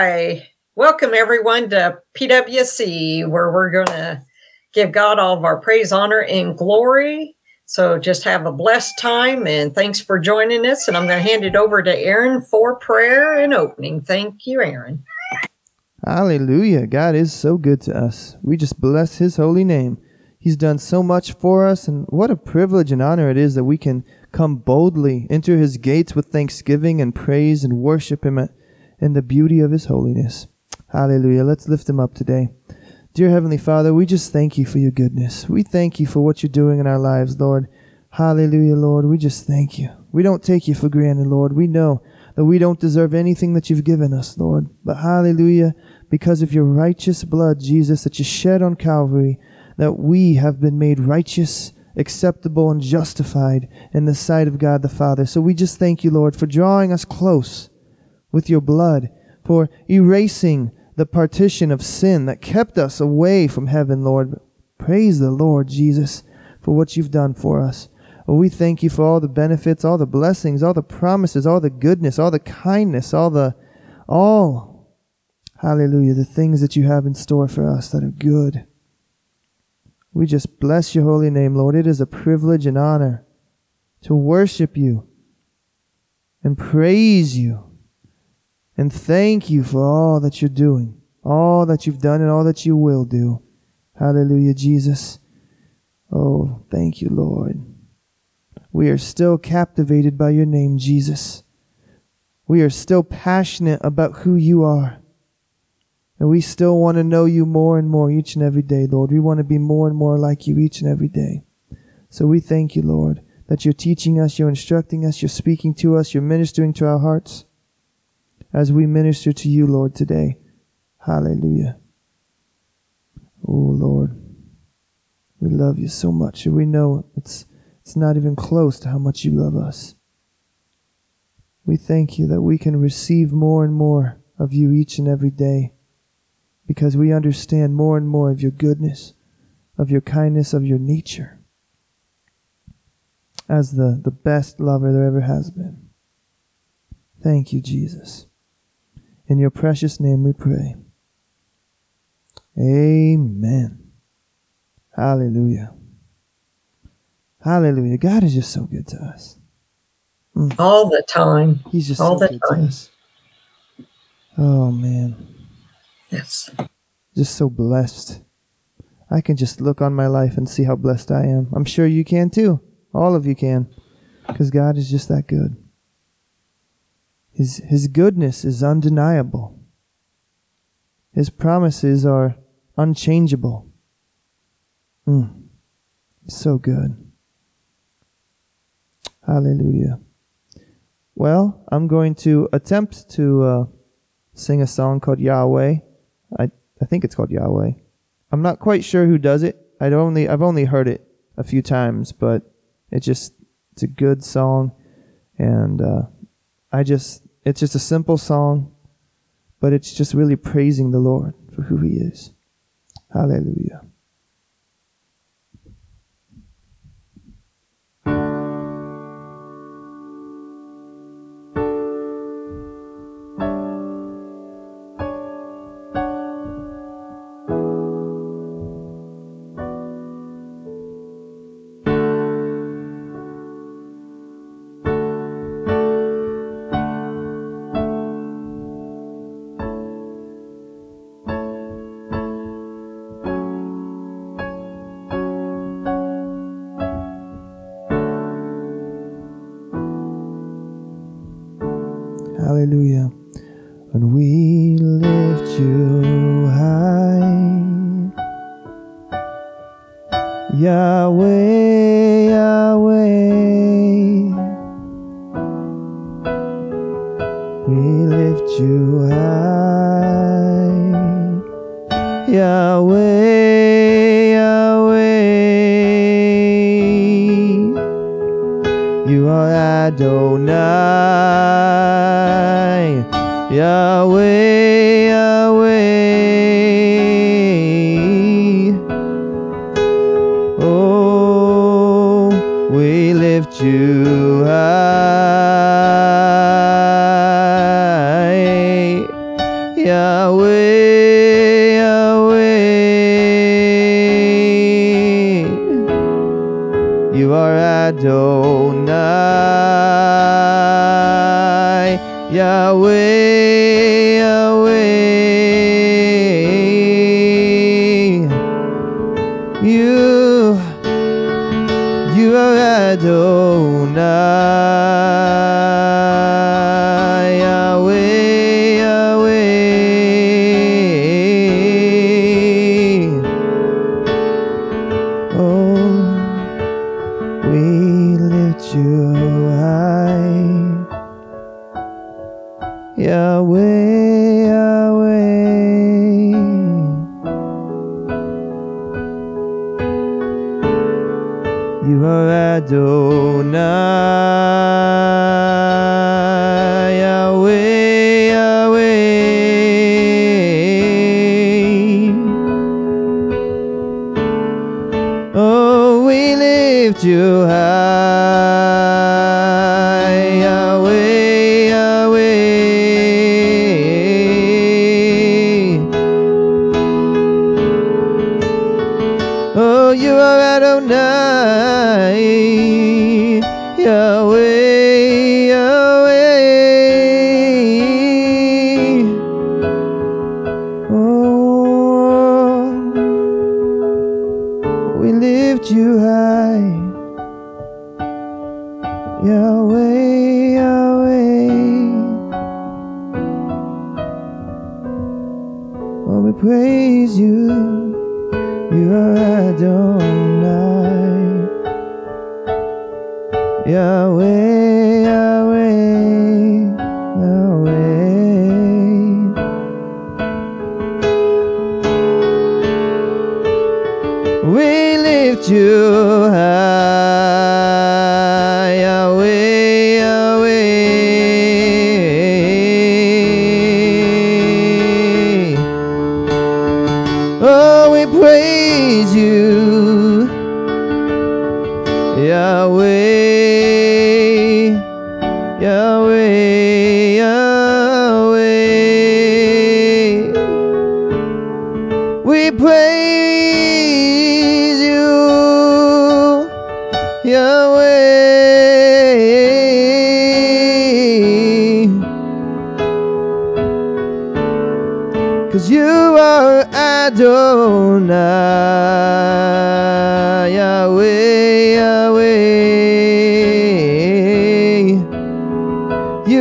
Hi. Welcome everyone to PWC, where we're going to give God all of our praise, honor, and glory. So just have a blessed time and thanks for joining us. And I'm going to hand it over to Aaron for prayer and opening. Thank you, Aaron. Hallelujah. God is so good to us. We just bless his holy name. He's done so much for us, and what a privilege and honor it is that we can come boldly enter his gates with thanksgiving and praise and worship him in the beauty of his holiness. Hallelujah. Let's lift him up today. Dear Heavenly Father, we just thank you for your goodness. We thank you for what you're doing in our lives, Lord. Hallelujah, Lord. We just thank you. We don't take you for granted, Lord. We know that we don't deserve anything that you've given us, Lord. But hallelujah, because of your righteous blood, Jesus, that you shed on Calvary, that we have been made righteous, acceptable, and justified in the sight of God the Father. So we just thank you, Lord, for drawing us close with your blood, for erasing the partition of sin that kept us away from heaven, Lord. Praise the Lord Jesus for what you've done for us. Oh, we thank you for all the benefits, all the blessings, all the promises, all the goodness, all the kindness, all the, all, hallelujah, the things that you have in store for us that are good. We just bless your holy name, Lord. It is a privilege and honor to worship you and praise you and thank you for all that you're doing, all that you've done, and all that you will do. Hallelujah, Jesus. Oh, thank you, Lord. We are still captivated by your name, Jesus. We are still passionate about who you are. And we still want to know you more and more each and every day, Lord. We want to be more and more like you each and every day. So we thank you, Lord, that you're teaching us, you're instructing us, you're speaking to us, you're ministering to our hearts as we minister to you, Lord, today. Hallelujah. Oh, Lord, we love you so much, and we know it's, it's not even close to how much you love us. We thank you that we can receive more and more of you each and every day because we understand more and more of your goodness, of your kindness, of your nature as the, the best lover there ever has been. Thank you, Jesus. In your precious name we pray. Amen. Hallelujah. Hallelujah. God is just so good to us. Mm. All the time. He's just All so good time. to us. Oh, man. Yes. Just so blessed. I can just look on my life and see how blessed I am. I'm sure you can too. All of you can. Because God is just that good. His, his goodness is undeniable. His promises are unchangeable. Mm. So good. Hallelujah. Well, I'm going to attempt to uh, sing a song called Yahweh. I, I think it's called Yahweh. I'm not quite sure who does it. I'd only I've only heard it a few times, but it's just it's a good song, and uh, I just it's just a simple song, but it's just really praising the Lord for who He is. Hallelujah.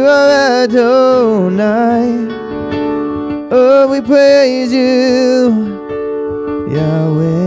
Are Adonai. Oh, we praise you, Yahweh, Yahweh,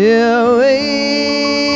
Yahweh, Yahweh,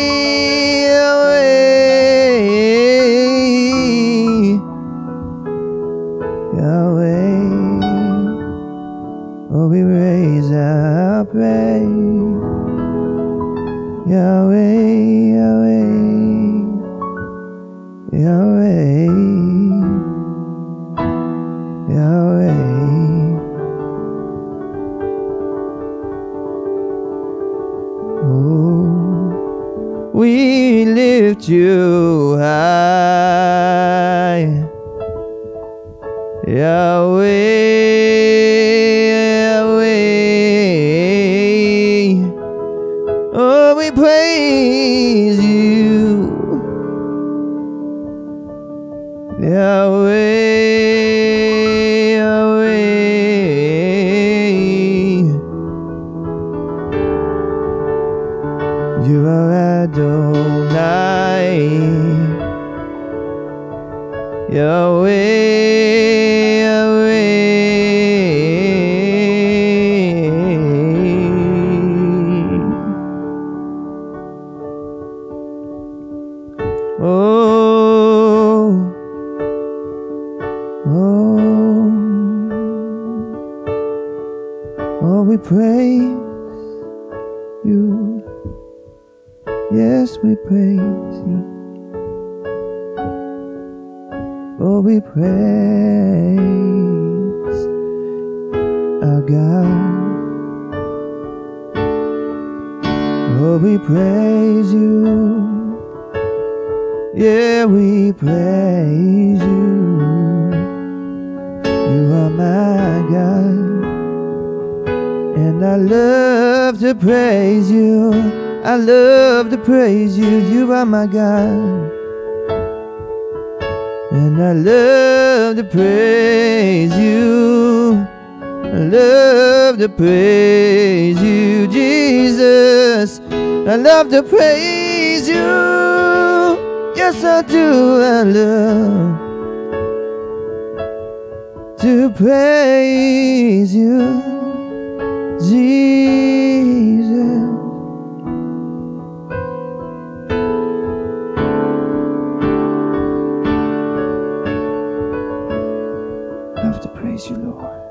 Love to praise you, Lord.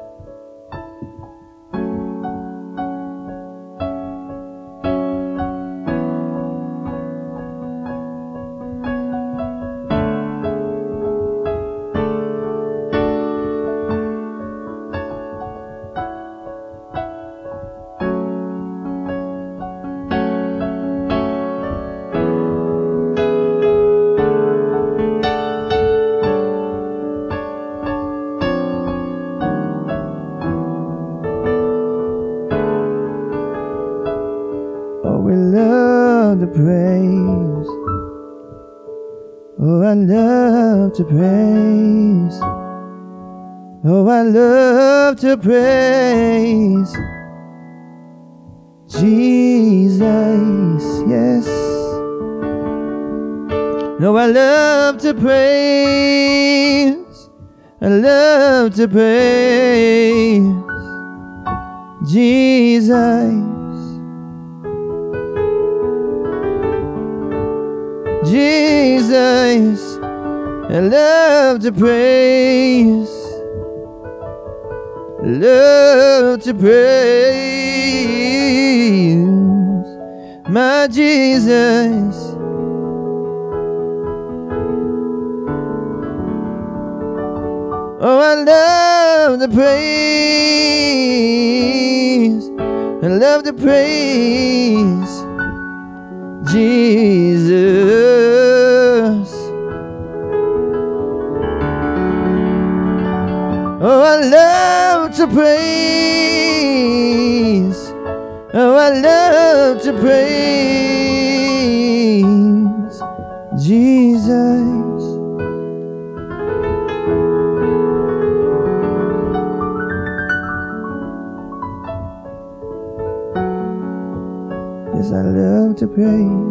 To praise. Oh, I love to praise. Jesus, yes. No, I love to praise. I love to praise. Jesus. Jesus, I love to praise, love to praise my Jesus. Oh, I love to praise, I love to praise. Jesus. To praise. Oh, I love to praise Jesus. Yes, I love to praise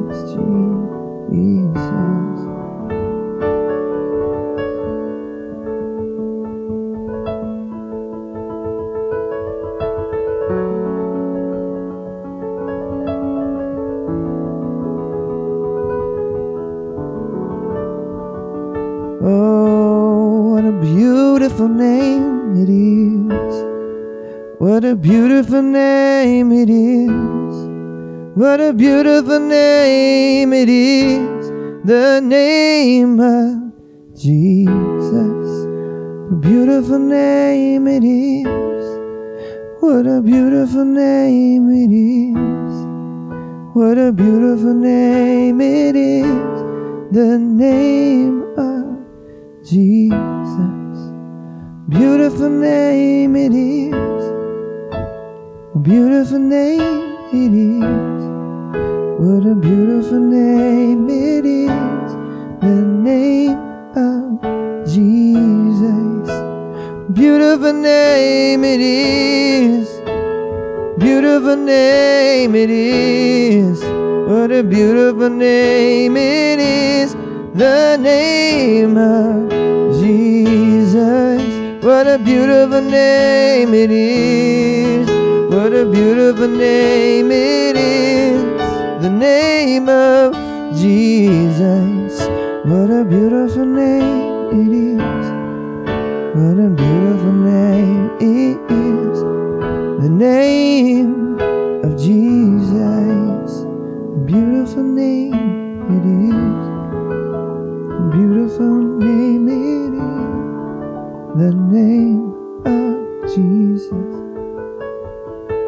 beautiful name it is. What a beautiful name it is. What a beautiful name it is, the name of Jesus. A beautiful name it is. What a beautiful name it is. What a beautiful name it is, the name of Jesus. Beautiful name it is. Beautiful name it is. What a beautiful name it is, the name of Jesus. Beautiful name it is, beautiful name it is. What a beautiful name it is, the name of Jesus. What a beautiful name it is. What a beautiful name it is. The name of Jesus. What a beautiful name it is. What a beautiful name it is. The name of Jesus. Beautiful name it is. Beautiful name it is of Jesus.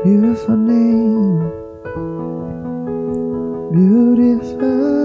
Beautiful name. Beautiful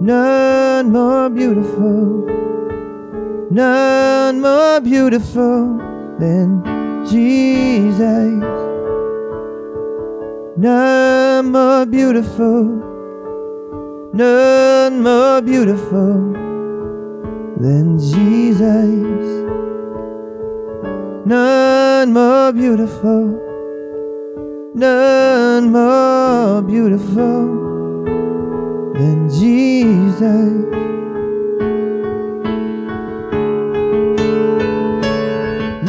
None more beautiful. None more beautiful than Jesus. None more beautiful. None more beautiful than Jesus. None more beautiful, none more beautiful than Jesus.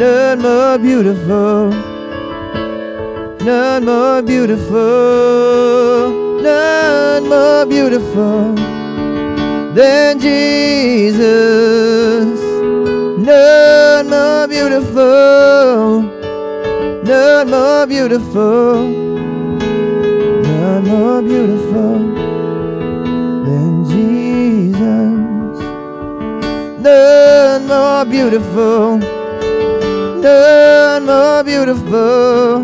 None more beautiful, none more beautiful, none more beautiful than Jesus. None more beautiful, none more beautiful, none more beautiful Jesus. None more beautiful, none more beautiful,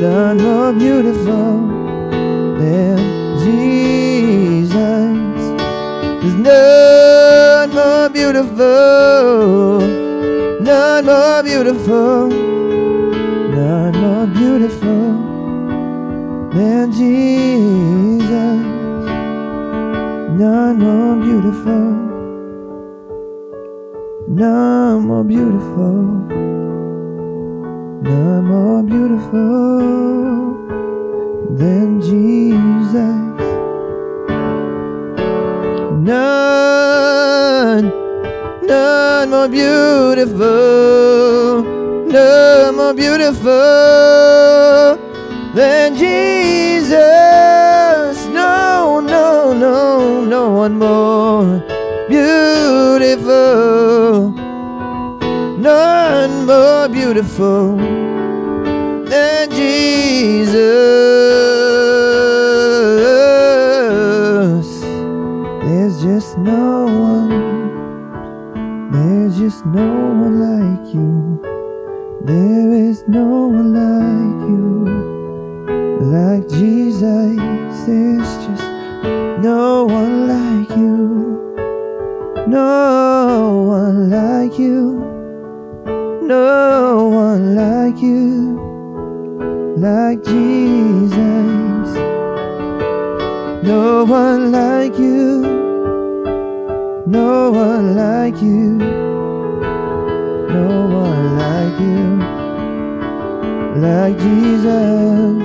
none more beautiful than Jesus. There's none more beautiful, none more beautiful, none more beautiful than Jesus. None more beautiful, none more beautiful, none more beautiful than Jesus. None, none more beautiful, none more beautiful than Jesus. No, one more beautiful, none more beautiful than Jesus. There's just no one, there's just no one like you. There is no one like no one like you, no one like you, no one like you, like Jesus. No one like you, no one like you, no one like you, like Jesus.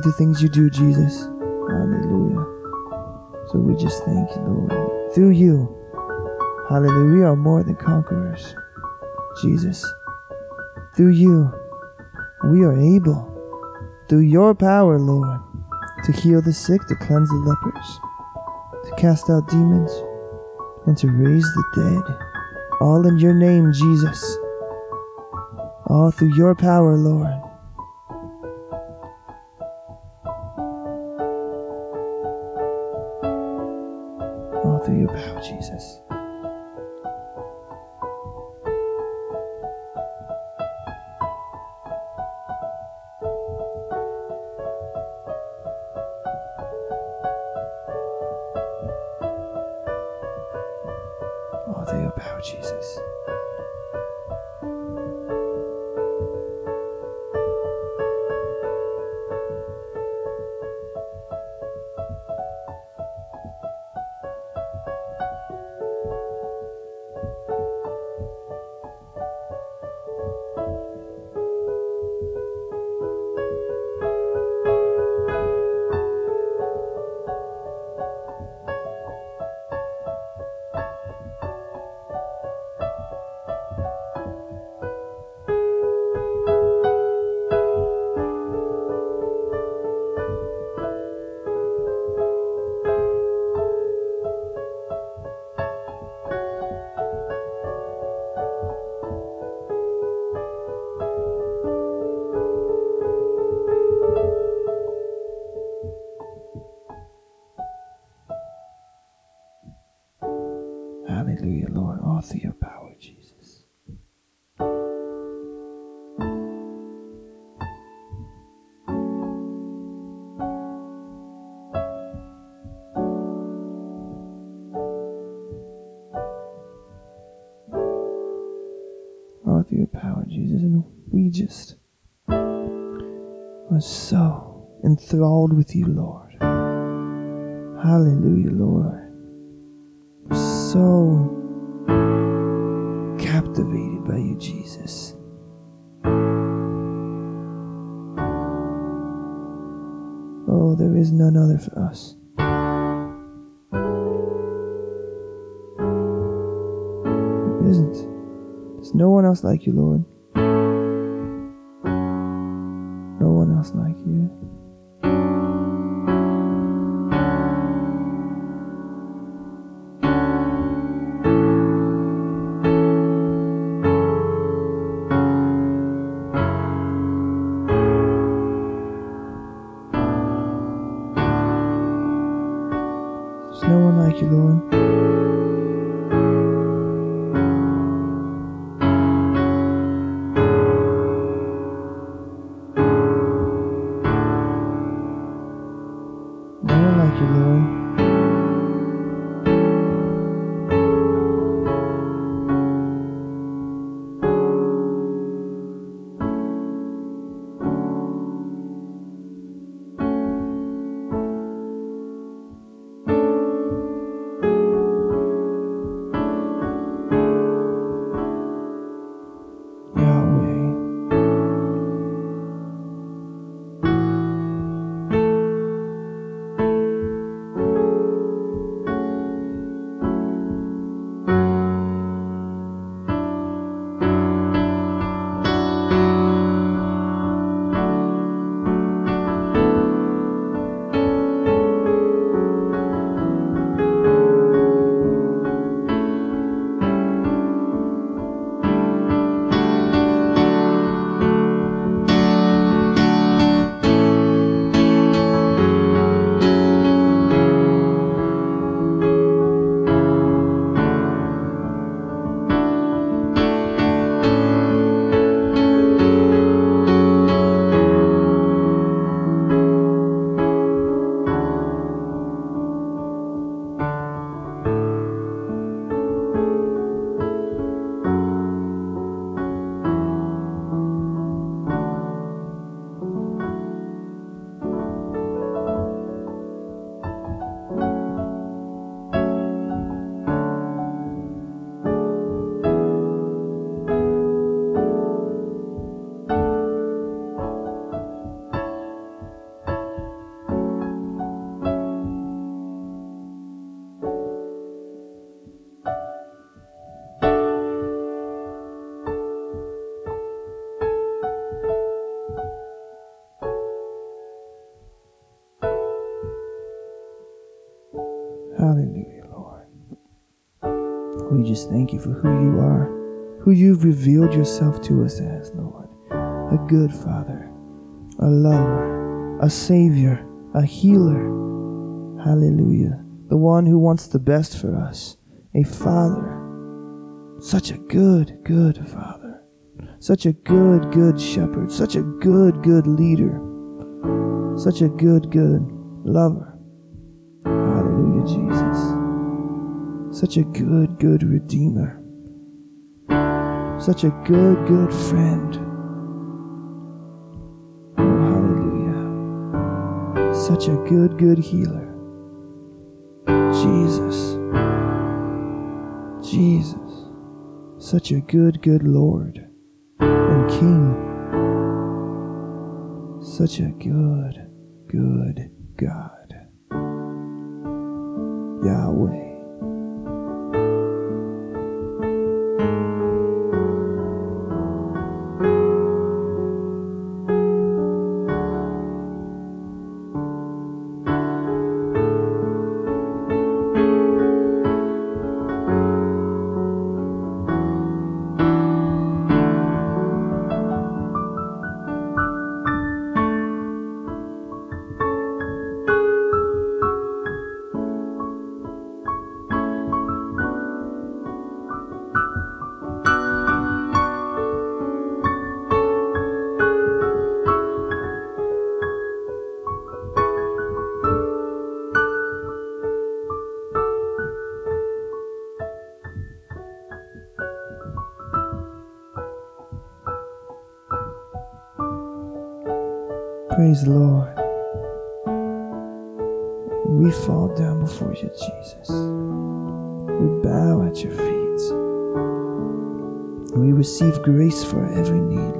Do the things you do, Jesus. Hallelujah. So we just thank you, Lord. Through you, hallelujah, we are more than conquerors, Jesus. Through you, we are able, through your power, Lord, to heal the sick, to cleanse the lepers, to cast out demons, and to raise the dead. All in your name, Jesus. All through your power, Lord. Through your power, Jesus. We just are so enthralled with you, Lord. Hallelujah, Lord so captivated by you, Jesus. Oh, there is none other for us. There isn't. There's no one else like you, Lord. Just thank you for who you are, who you've revealed yourself to us as, Lord. A good Father, a lover, a Savior, a healer. Hallelujah. The one who wants the best for us, a Father. Such a good, good Father. Such a good, good shepherd. Such a good, good leader. Such a good, good lover. Hallelujah, Jesus. Such a good, good Redeemer. Such a good, good friend. Oh, hallelujah. Such a good, good healer. Jesus. Jesus. Such a good, good Lord and King. Such a good, good God. Yahweh. Praise the Lord. We fall down before you, Jesus. We bow at your feet. We receive grace for every need,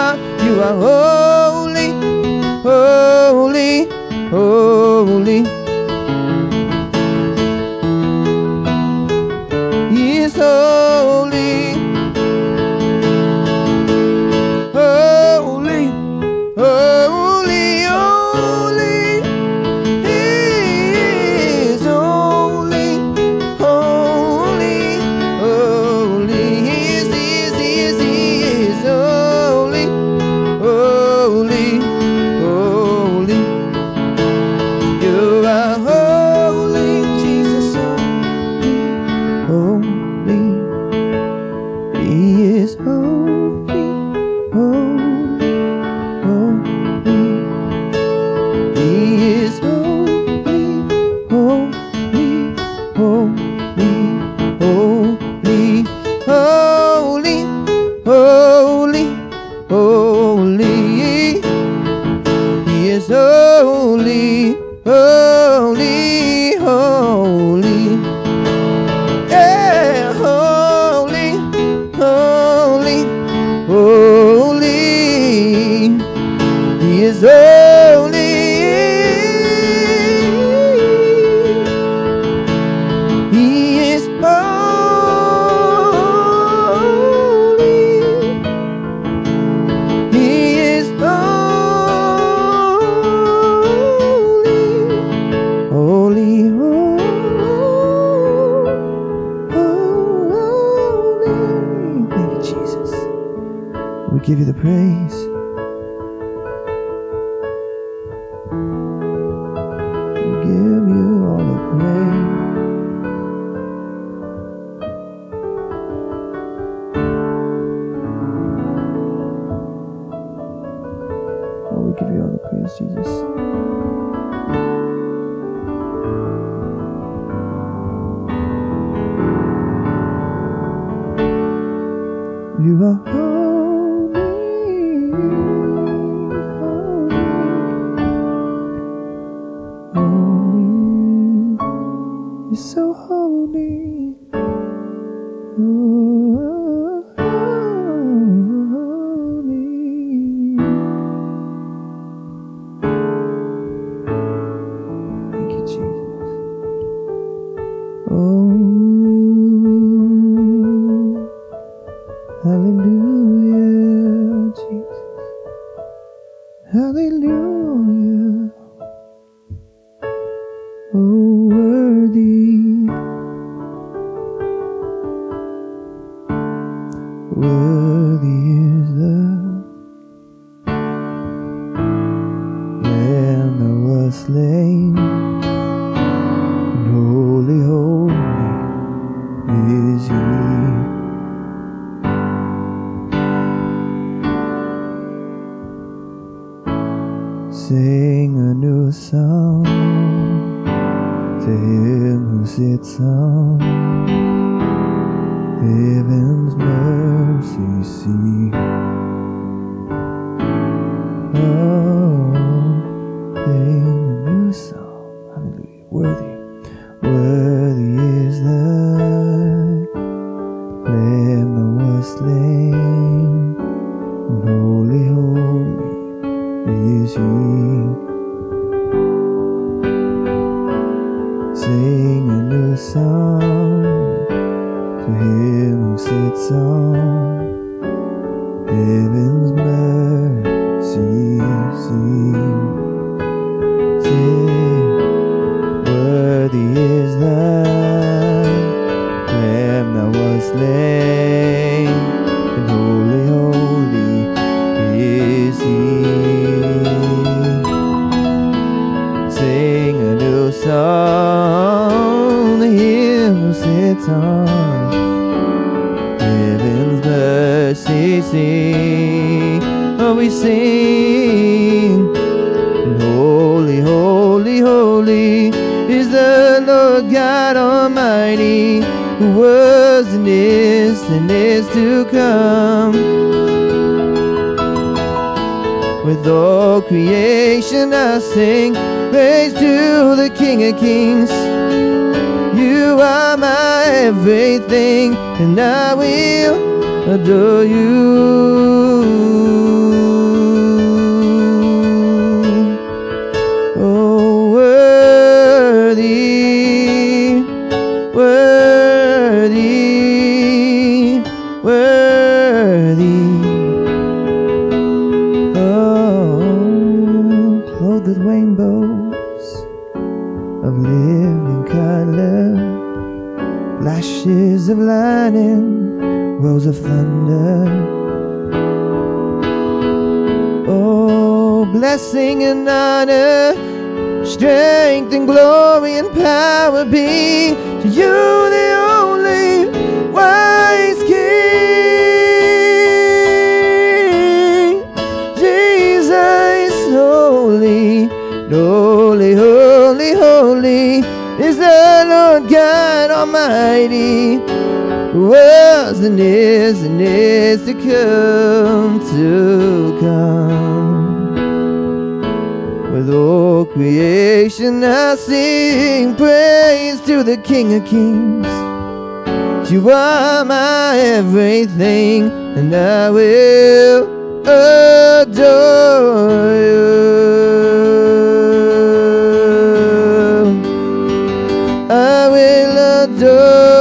are. You are holy, holy, holy. Hallelujah, of lightning, rolls of thunder. Oh, blessing and honor, strength and glory and power be to you, the only wise King. Jesus, holy, holy, holy, holy is the Lord God Almighty was and is and is to come to come. With all creation I sing praise to the King of Kings. You are my everything, and I will adore you. I will adore.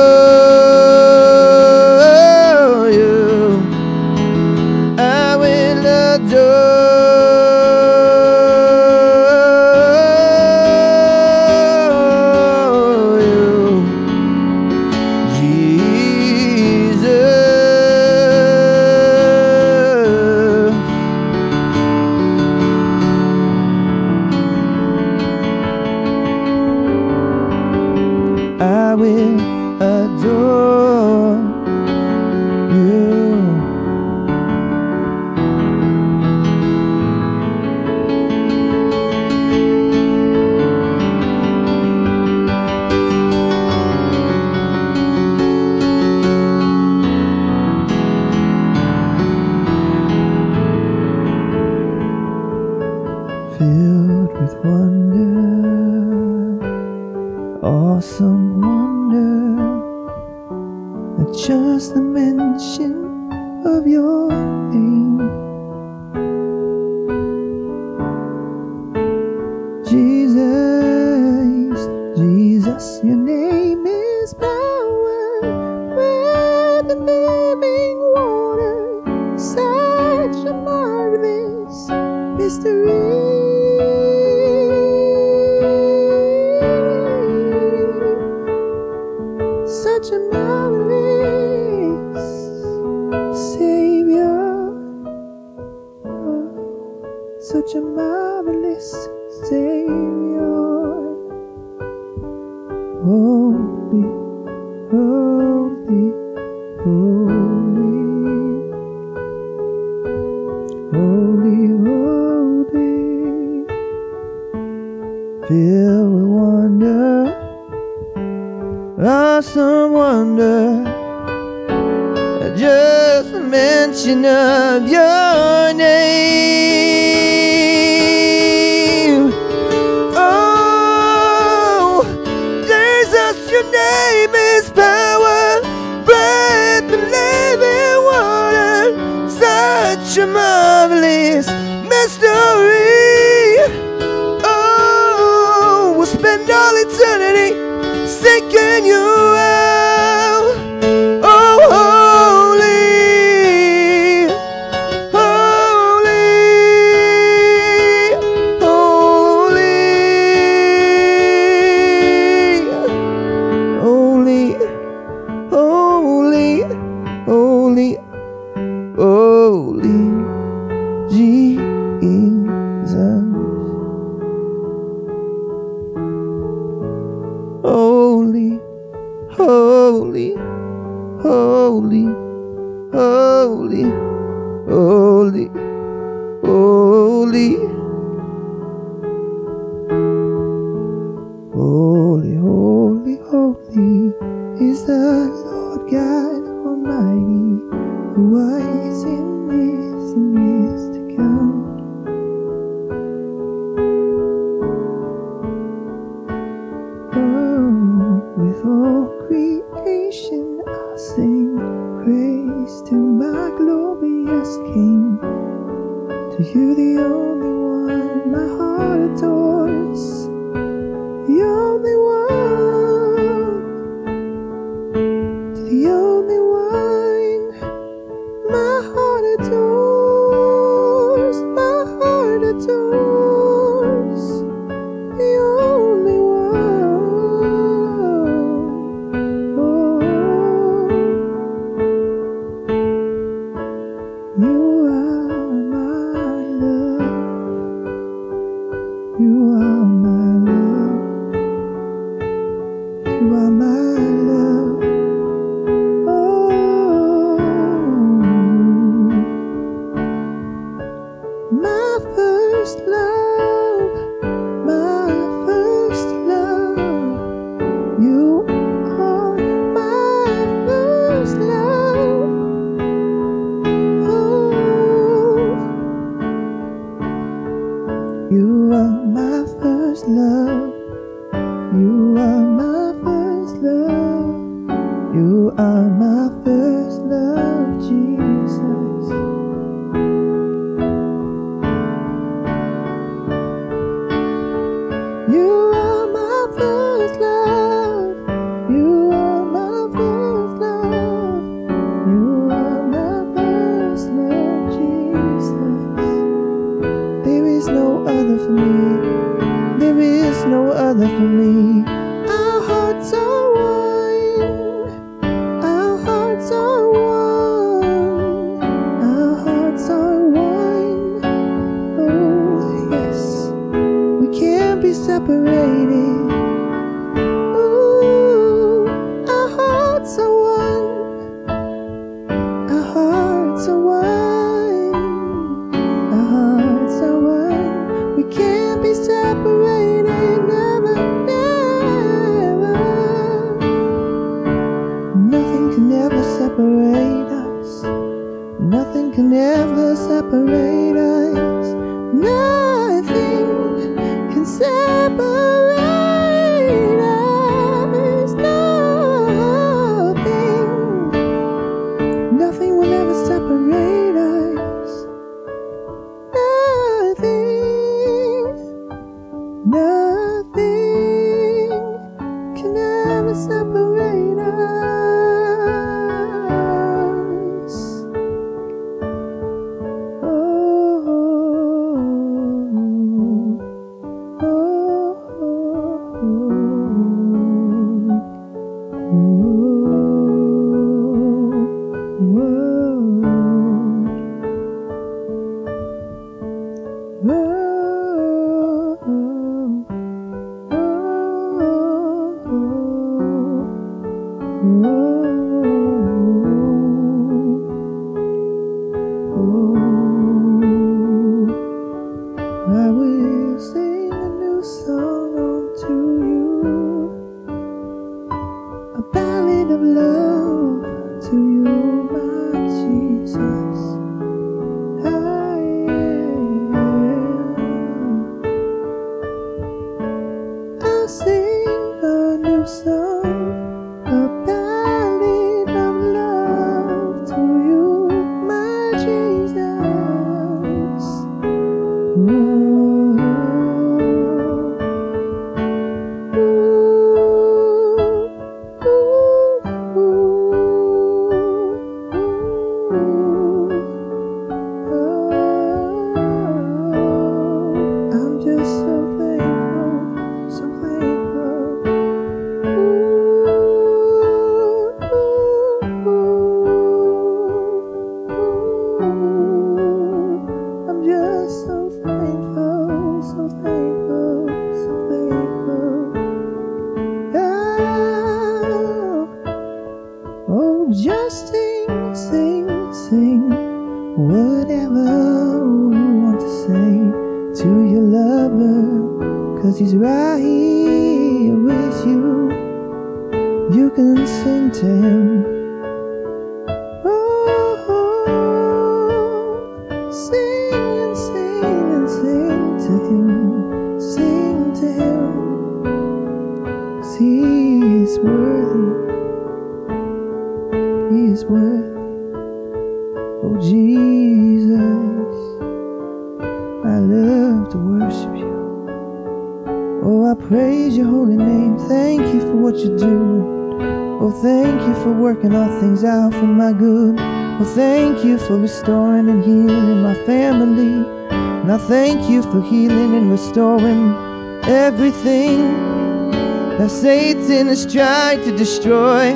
For restoring and healing my family. And I thank you for healing and restoring everything that Satan has tried to destroy.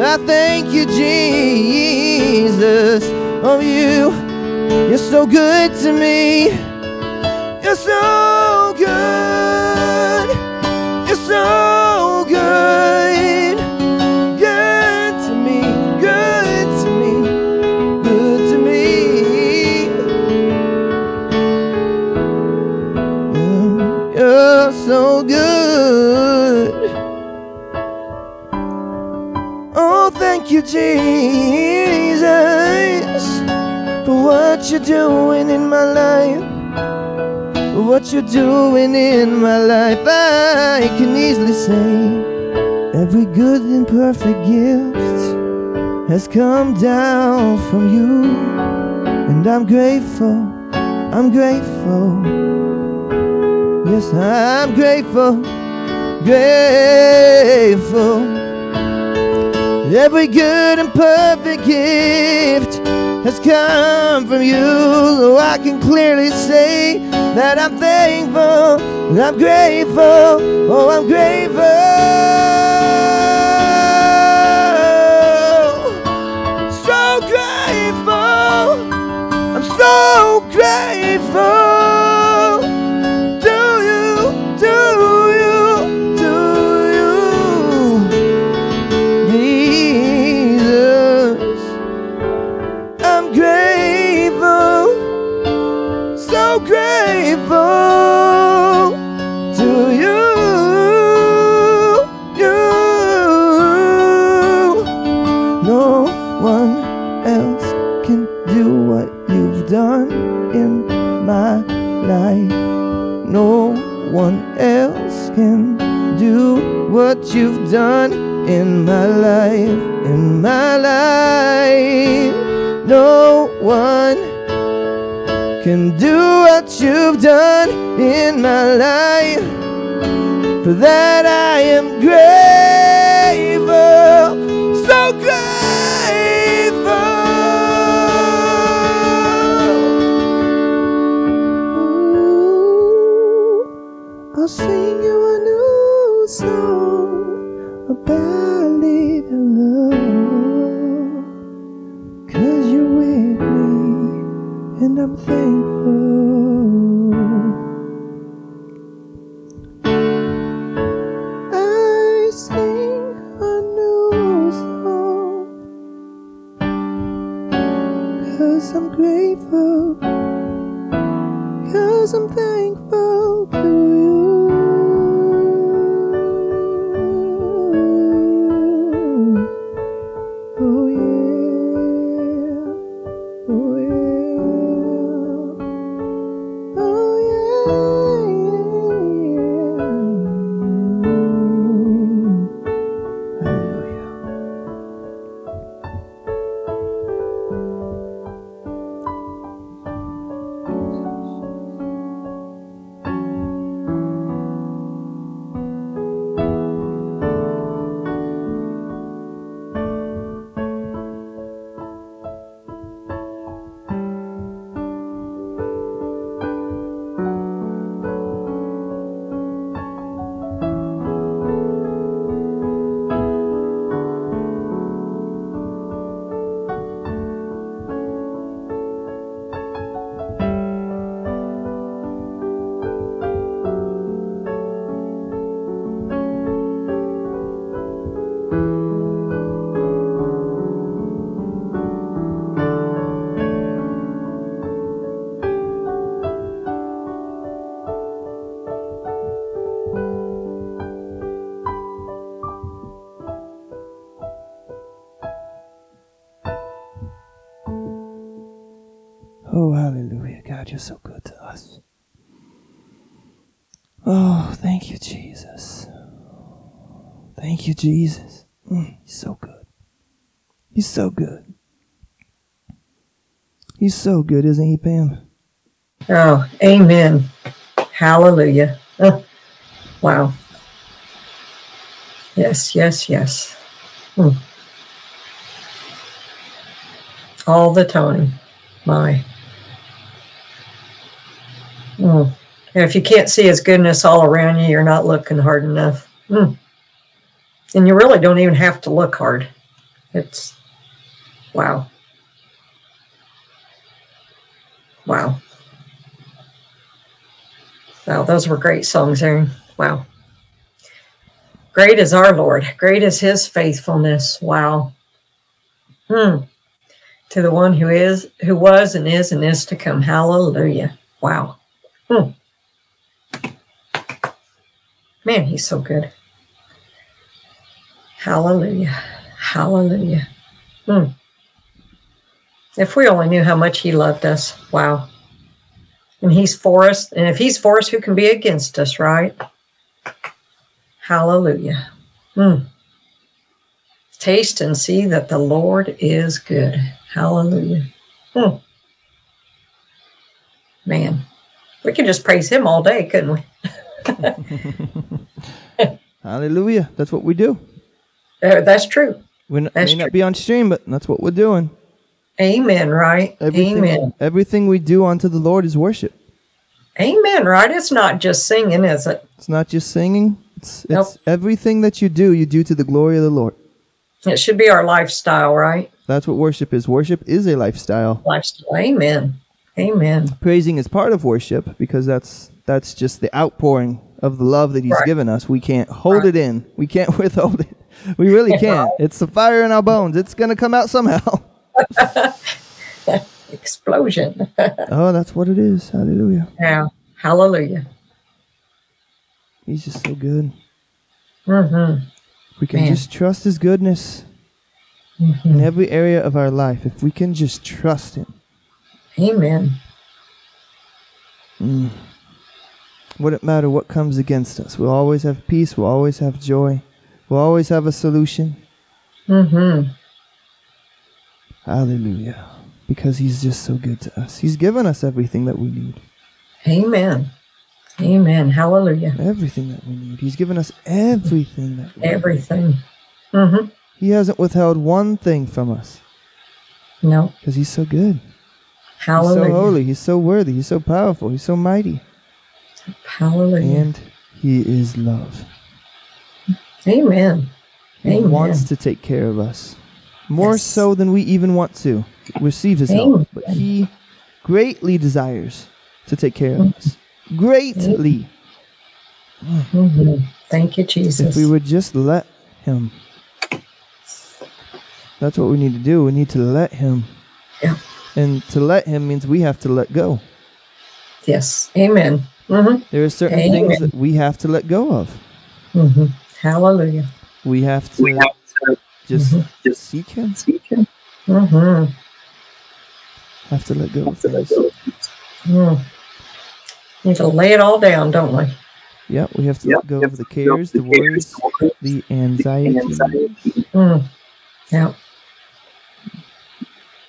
I thank you, Jesus. Oh, you, you're so good to me. You're so good. You're so good. Thank you, Jesus, for what you're doing in my life for what you're doing in my life. I can easily say every good and perfect gift has come down from you, and I'm grateful. I'm grateful. Yes, I'm grateful. Grateful. Every good and perfect gift has come from you. So I can clearly say that I'm thankful, I'm grateful, oh, I'm grateful. So grateful, I'm so grateful. Else can do what you've done in my life, in my life. No one can do what you've done in my life. For that I am grateful, grateful. Jesus. Mm, he's so good. He's so good. He's so good, isn't he, Pam? Oh, amen. Hallelujah. Wow. Yes, yes, yes. Hmm. All the time. My. And if you can't see his goodness all around you, you're not looking hard enough. Hmm. And you really don't even have to look hard. It's wow. Wow. Wow, those were great songs, Aaron. Wow. Great is our Lord. Great is his faithfulness. Wow. Hmm. To the one who is, who was and is and is to come. Hallelujah. Wow. Hmm. Man, he's so good. Hallelujah. Hallelujah. Hmm. If we only knew how much he loved us. Wow. And he's for us. And if he's for us, who can be against us, right? Hallelujah. Hmm. Taste and see that the Lord is good. Hallelujah. Hmm. Man, we could just praise him all day, couldn't we? Hallelujah. That's what we do. Uh, that's true. We n- That's may not be on stream, but that's what we're doing. Amen, right? Everything, Amen. everything we do unto the Lord is worship. Amen, right? It's not just singing, is it? It's not just singing. It's, it's everything that you do, you do to the glory of the Lord. It should be our lifestyle, right? That's what worship is. Worship is a lifestyle. Lifestyle. Amen. Amen. Praising is part of worship because that's that's just the outpouring of the love that He's Right. given us. We can't hold Right. it in. We can't withhold it. We really can't. It's the fire in our bones. It's gonna come out somehow. Explosion. oh, that's what it is. Hallelujah. yeah. Hallelujah. He's just so good. Mm-hmm. We can Man. just trust His goodness Mm-hmm. in every area of our life. If we can just trust Him. Amen. Mm. Wouldn't matter what comes against us. We'll always have peace. We'll always have joy. We'll always have a solution. Mm-hmm. Hallelujah. Because He's just so good to us. He's given us everything that we need. Amen. Amen. Hallelujah. Everything that we need. He's given us everything that we need. Everything. Mm-hmm. He hasn't withheld one thing from us No. because He's so good. Hallelujah. He's so holy. He's so worthy. He's so powerful. He's so mighty. Hallelujah. And He is love. Amen. He Amen. wants to take care of us more Yes. so than we even want to receive His help. But He greatly desires to take care of us. Greatly. Mm-hmm. Thank you, Jesus. If we would just let Him. That's what we need to do. We need to let Him. Yeah. And to let Him means we have to let go. yes. Amen. Mm-hmm. There are certain Amen. things that we have to let go of. Mm-hmm. Hallelujah. We have to we have to just Mm-hmm. seek Him. seek him. Mm-hmm. Have to let go of Have to things. go. Mm. Need to lay it all down, don't we? Yeah, we have to Yep, let go yep, of the let go of cares, the cares, worries, the worries, the the anxiety. anxiety. Mm. Yeah.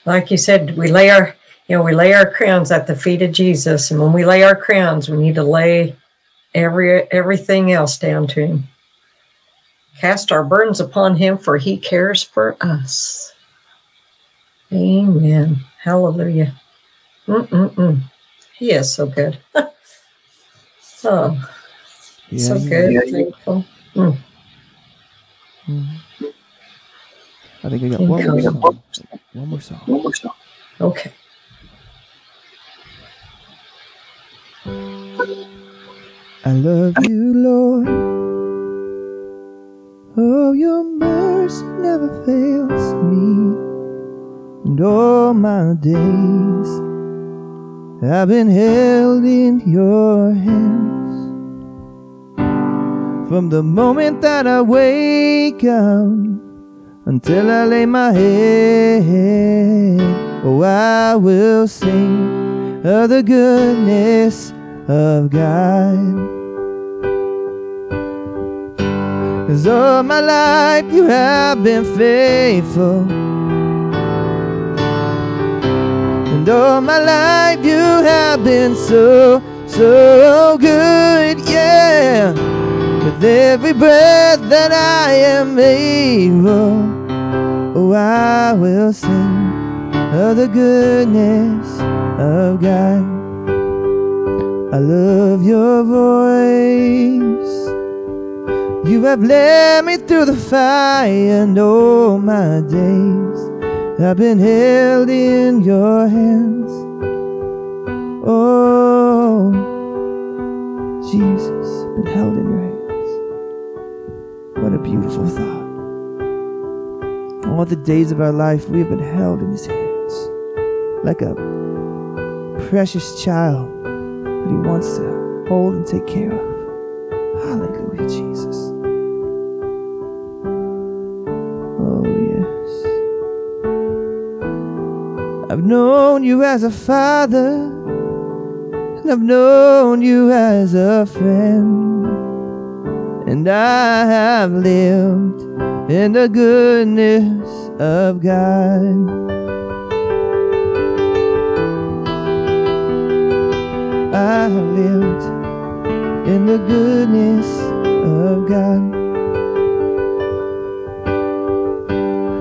Like you said, we lay our, you know, we lay our crowns at the feet of Jesus, and when we lay our crowns, we need to lay every everything else down to Him. Cast our burdens upon Him, for He cares for us. Amen. Hallelujah. Mm-mm-mm. He is so good. oh, Yeah, so good, Yeah, yeah. faithful. Mhm. I think I got one more song. One more song. One more song. Okay. I love you, Lord. Oh, your mercy never fails me. And all my days I've been held in your hands. From the moment that I wake up until I lay my head, Oh, I will sing of the goodness of God. Cause all my life you have been faithful. And all my life you have been so, so good, yeah. With every breath that I am able, oh, I will sing of the goodness of God. I love your voice. You have led me through the fire and all my days have been held in your hands. Oh, Jesus, been held in your hands. What a beautiful thought. All the days of our life, we have been held in his hands like a precious child that he wants to hold and take care of. Hallelujah, Jesus. I've known you as a father, and I've known you as a friend, and I have lived in the goodness of God. I have lived in the goodness of God.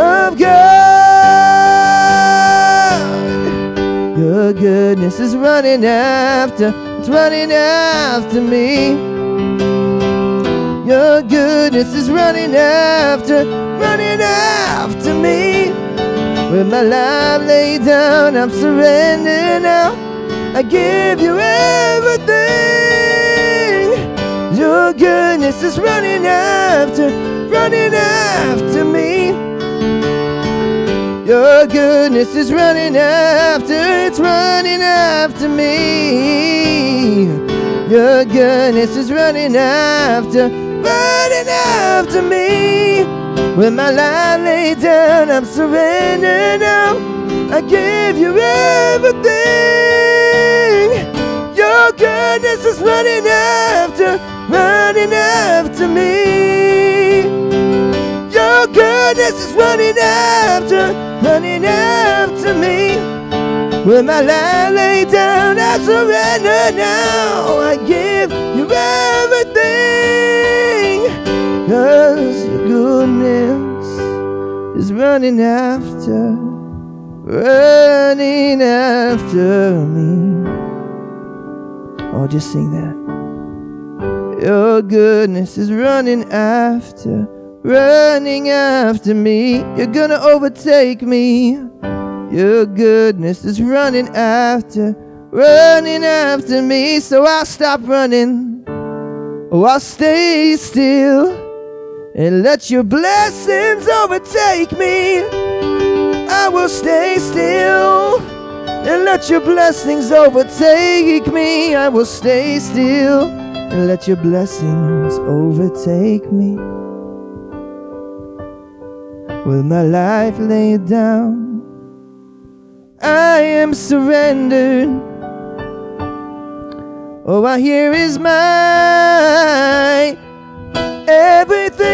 Of God. Your goodness is running after, it's running after me. Your goodness is running after, running after me. With my life laid down, I'm surrendering now. I give you everything. Your goodness is running after, running after me. Your goodness is running after, it's running after me. Your goodness is running after, running after me. With my life laid down, I'm surrendering now. I give you everything. Your goodness is running after, running after me. Goodness is running after, running after me. With my life laid down, I surrender now. I give you everything. Cause your goodness is running after, running after me. Oh, just sing that. Your goodness is running after, running after me. You're gonna overtake me. Your goodness is running after, running after me. So I'll stop running. Oh, I'll stay still and let your blessings overtake me. I will stay still and let your blessings overtake me. I will stay still and let your blessings overtake me. With my life laid down, I am surrendered. Oh, I hear is my everything.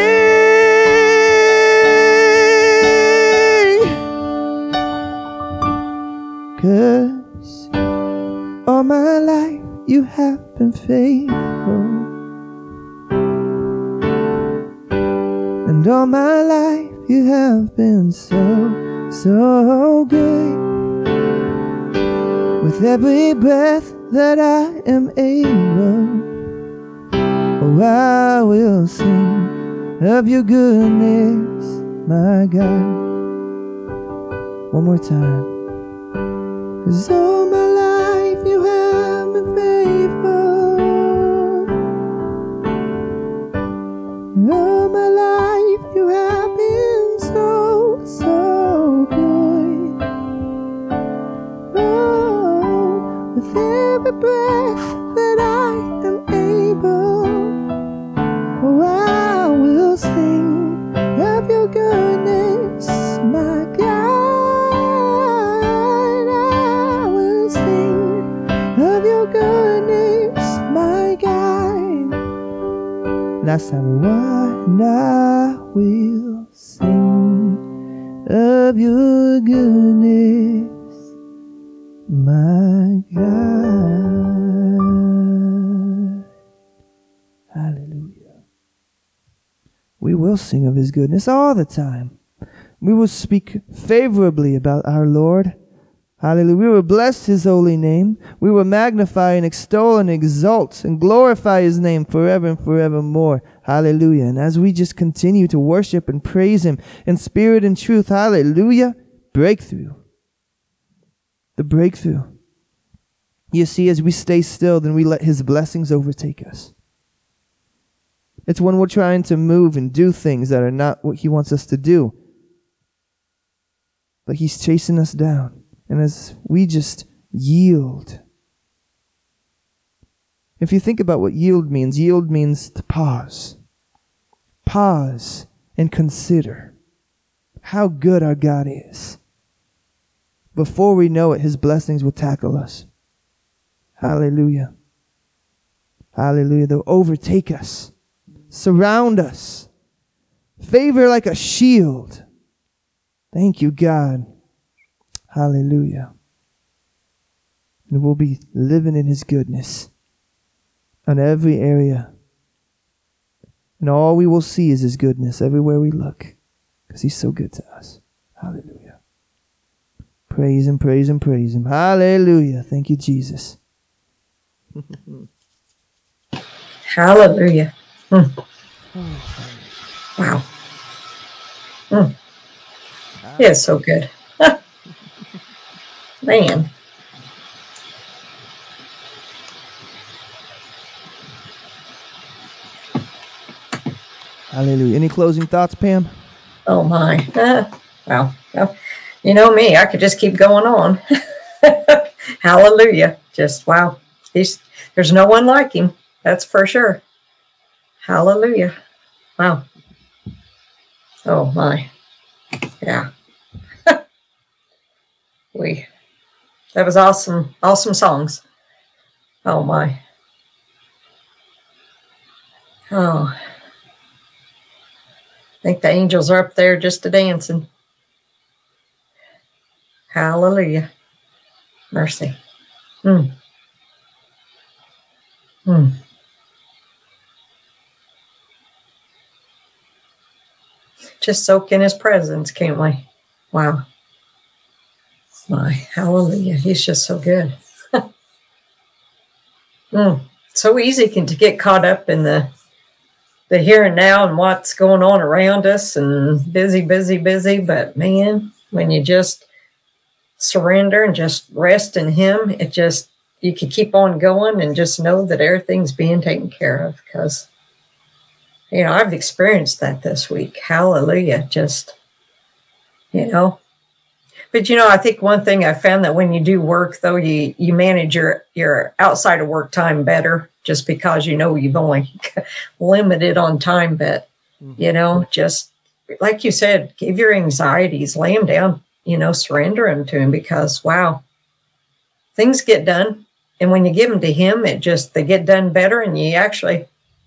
Cause all my life you have been faithful. And all my life you have been so, so good. With every breath that I am able, oh, I will sing of your goodness, my God. One more time. Cause all my life you have been faithful. All my life every breath that I am able, oh, I will sing of your goodness, my God. I will sing of your goodness, my God. Last time, one I will sing of your goodness, my God. We will sing of his goodness all the time. We will speak favorably about our Lord. Hallelujah. We will bless his holy name. We will magnify and extol and exalt and glorify his name forever and forevermore. Hallelujah. And as we just continue to worship and praise him in spirit and truth, hallelujah, breakthrough. The breakthrough. You see, as we stay still, then we let his blessings overtake us. It's when we're trying to move and do things that are not what he wants us to do. But he's chasing us down. And as we just yield, if you think about what yield means, yield means to pause. Pause and consider how good our God is. Before we know it, his blessings will tackle us. Hallelujah. Hallelujah. They'll overtake us, surround us, favor like a shield. Thank you, God. Hallelujah. And we'll be living in His goodness on every area. And all we will see is His goodness everywhere we look because He's so good to us. Hallelujah. Praise Him, praise Him, praise Him. Hallelujah. Thank you, Jesus. Hallelujah. Mm. Wow. Mm. Is so good. Man. Hallelujah. Any closing thoughts, Pam? Oh my. Uh, well, well, you know me, I could just keep going on. Hallelujah. Just wow. He's there's no one like him. That's for sure. Hallelujah. Wow. Oh my. Yeah. we that was awesome. Awesome songs. Oh my. Oh. I think the angels are up there just a dancing. Hallelujah. Mercy. Mm. Mm. Just soak in his presence, can't we? Wow. My hallelujah. He's just so good. mm. So easy can to get caught up in the the here and now and what's going on around us and busy, busy, busy. But man, when you just surrender and just rest in Him, it just, you can keep on going and just know that everything's being taken care of because, you know, I've experienced that this week. Hallelujah. Just, you know, but you know, I think one thing I found that when you do work, though, you you manage your your outside of work time better, just because you know you've only limited on time. But mm-hmm. you know, just like you said, give your anxieties, lay them down, you know, surrender them to Him because wow, things get done, and when you give them to Him, it just they get done better, and you actually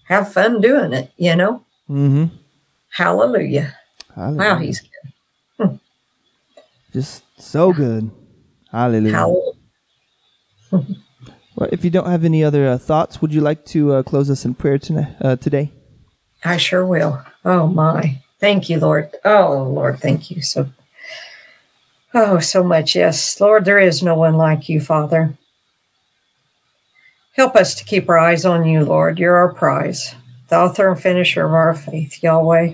have fun doing it. You know, Mm-hmm. Hallelujah! Wow, He's just so good. Hallelujah. hallelujah. Well, if you don't have any other uh, thoughts, would you like to uh, close us in prayer tonight, uh, today? I sure will. Oh my. Thank you, Lord. Oh Lord, thank you so Oh, so much. Yes. Lord, there is no one like you, Father. Help us to keep our eyes on you, Lord. You're our prize, the author and finisher of our faith, Yahweh.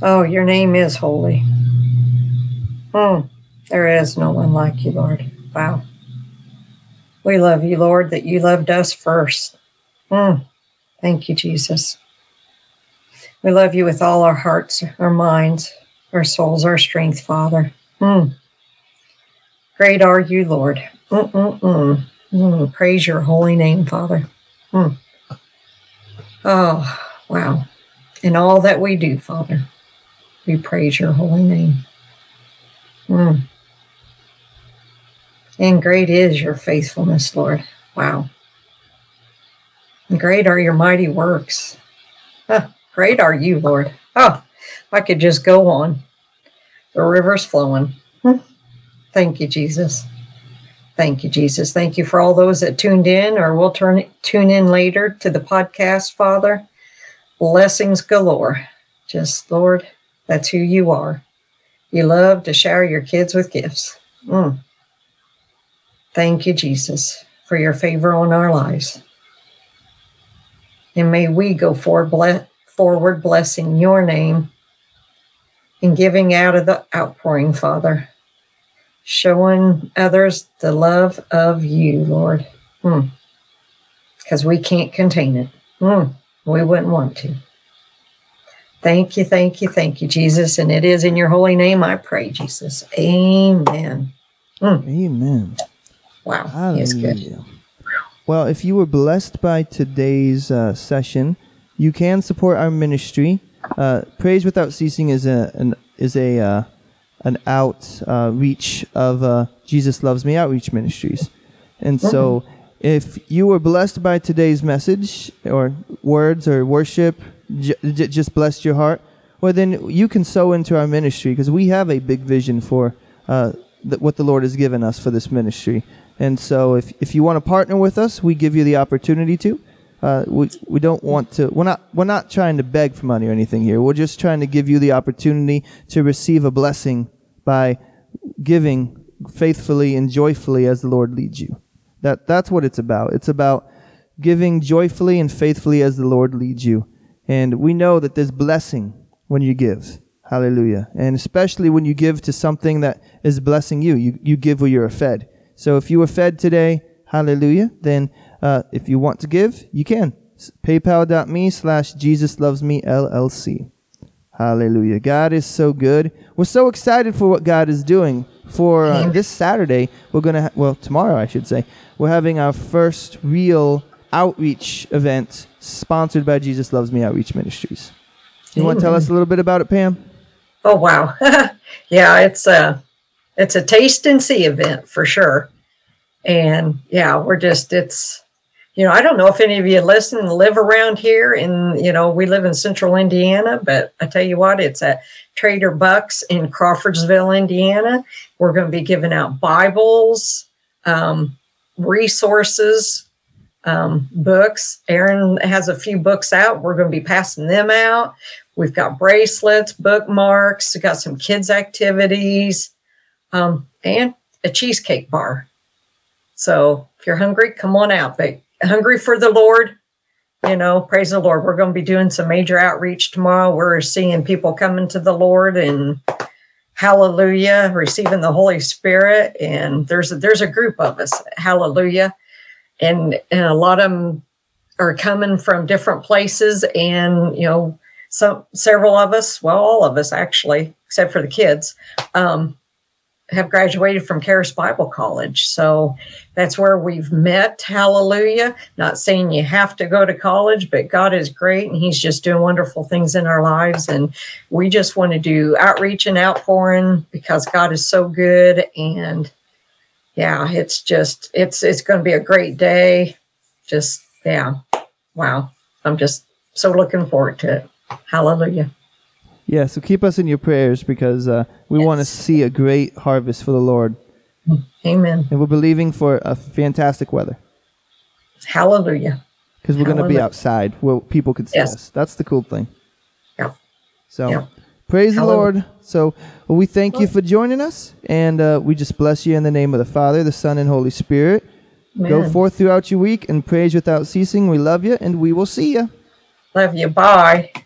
Oh, your name is holy. Hmm. There is no one like you, Lord. Wow. We love you, Lord, that you loved us first. Mm. Thank you, Jesus. We love you with all our hearts, our minds, our souls, our strength, Father. Mm. Great are you, Lord. Mm-mm-mm. Mm. Praise your holy name, Father. Mm. Oh, wow. In all that we do, Father, we praise your holy name. Mm. And great is your faithfulness, Lord. Wow. And great are your mighty works. Huh. Great are you, Lord. Oh, I could just go on. The river's flowing. Hmm. Thank you, Jesus. Thank you, Jesus. Thank you for all those that tuned in or will turn tune in later to the podcast, Father. Blessings galore. Just, Lord, that's who you are. You love to shower your kids with gifts. Mm. Thank you, Jesus, for your favor on our lives. And may we go forward, ble- forward blessing your name and giving out of the outpouring, Father, showing others the love of you, Lord. Because hmm. we can't contain it. Hmm. We wouldn't want to. Thank you, thank you, thank you, Jesus. And it is in your holy name I pray, Jesus. Amen. Hmm. Amen. Wow, Hallelujah. Good. Well, if you were blessed by today's uh, session, you can support our ministry. Uh, Praise Without Ceasing is a an, is a uh, an outreach of uh, Jesus Loves Me Outreach Ministries, and so if you were blessed by today's message or words or worship, j- j- just blessed your heart, well then you can sow into our ministry because we have a big vision for uh, th- what the Lord has given us for this ministry. And so if, if you want to partner with us, we give you the opportunity to. Uh, we, we don't want to we're not we're not trying to beg for money or anything here. We're just trying to give you the opportunity to receive a blessing by giving faithfully and joyfully as the Lord leads you. That that's what it's about. It's about giving joyfully and faithfully as the Lord leads you. And we know that there's blessing when you give. Hallelujah. And especially when you give to something that is blessing you. You you give where you're fed. So if you were fed today, hallelujah, then uh, if you want to give, you can. PayPal.me slash Jesus Loves Me LLC. Hallelujah. God is so good. We're so excited for what God is doing. For uh, this Saturday, we're going to, ha- well, tomorrow, I should say, we're having our first real outreach event sponsored by Jesus Loves Me Outreach Ministries. You want to tell us a little bit about it, Pam? Oh, wow. yeah, it's a. Uh it's a taste and see event for sure. And yeah, we're just it's you know, I don't know if any of you listen and live around here and you know, we live in central Indiana, but I tell you what, it's at Trader Bucks in Crawfordsville, Indiana. We're going to be giving out Bibles, um, resources, um, books. Aaron has a few books out. We're going to be passing them out. We've got bracelets, bookmarks, we've got some kids' activities um, and a cheesecake bar. So if you're hungry, come on out. But hungry for the Lord, you know, praise the Lord. We're going to be doing some major outreach tomorrow. We're seeing people coming to the Lord and hallelujah, receiving the Holy Spirit. And there's a, there's a group of us, hallelujah. And, and a lot of them are coming from different places. And, you know, some, several of us, well, all of us actually, except for the kids, um, have graduated from Charis Bible College. So that's where we've met. Hallelujah. Not saying you have to go to college, but God is great and He's just doing wonderful things in our lives. And we just want to do outreach and outpouring because God is so good. And yeah, it's just, it's, it's going to be a great day. Just, yeah. Wow. I'm just so looking forward to it. Hallelujah. Yeah, so keep us in your prayers because uh, we yes. want to see a great harvest for the Lord. Amen. And we're believing for a fantastic weather. Hallelujah. Because we're going to be outside where people can see yes. us. That's the cool thing. Yeah. So yeah. praise Hallelujah. the Lord. So well, we thank you for joining us. And uh, we just bless you in the name of the Father, the Son, and Holy Spirit. Amen. Go forth throughout your week and praise without ceasing. We love you and we will see you. Love you. Bye.